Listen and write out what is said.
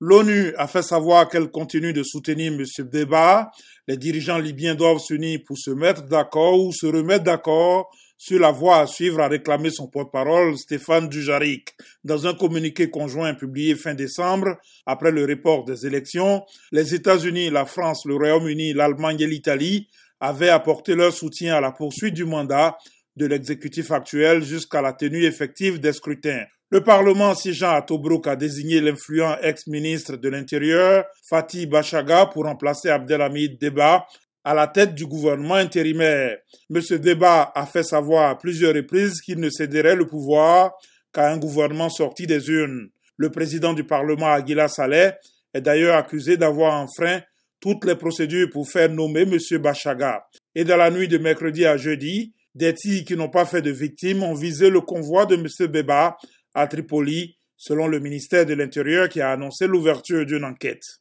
L'ONU a fait savoir qu'elle continue de soutenir M. Deba. Les dirigeants libyens doivent s'unir pour se mettre d'accord ou se remettre d'accord sur la voie à suivre, a réclamé son porte-parole Stéphane Dujarric. Dans un communiqué conjoint publié fin décembre, après le report des élections, les États-Unis, la France, le Royaume-Uni, l'Allemagne et l'Italie avaient apporté leur soutien à la poursuite du mandat de l'exécutif actuel jusqu'à la tenue effective des scrutins. Le Parlement siégeant à Tobruk a désigné l'influent ex-ministre de l'Intérieur, Fatih Bachaga, pour remplacer Abdelhamid Deba à la tête du gouvernement intérimaire. M. Deba a fait savoir à plusieurs reprises qu'il ne céderait le pouvoir qu'à un gouvernement sorti des urnes. Le président du Parlement, Aguila Saleh, est d'ailleurs accusé d'avoir enfreint toutes les procédures pour faire nommer M. Bachaga. Et dans la nuit de mercredi à jeudi, des tirs qui n'ont pas fait de victimes ont visé le convoi de M. Beba à Tripoli, selon le ministère de l'Intérieur qui a annoncé l'ouverture d'une enquête.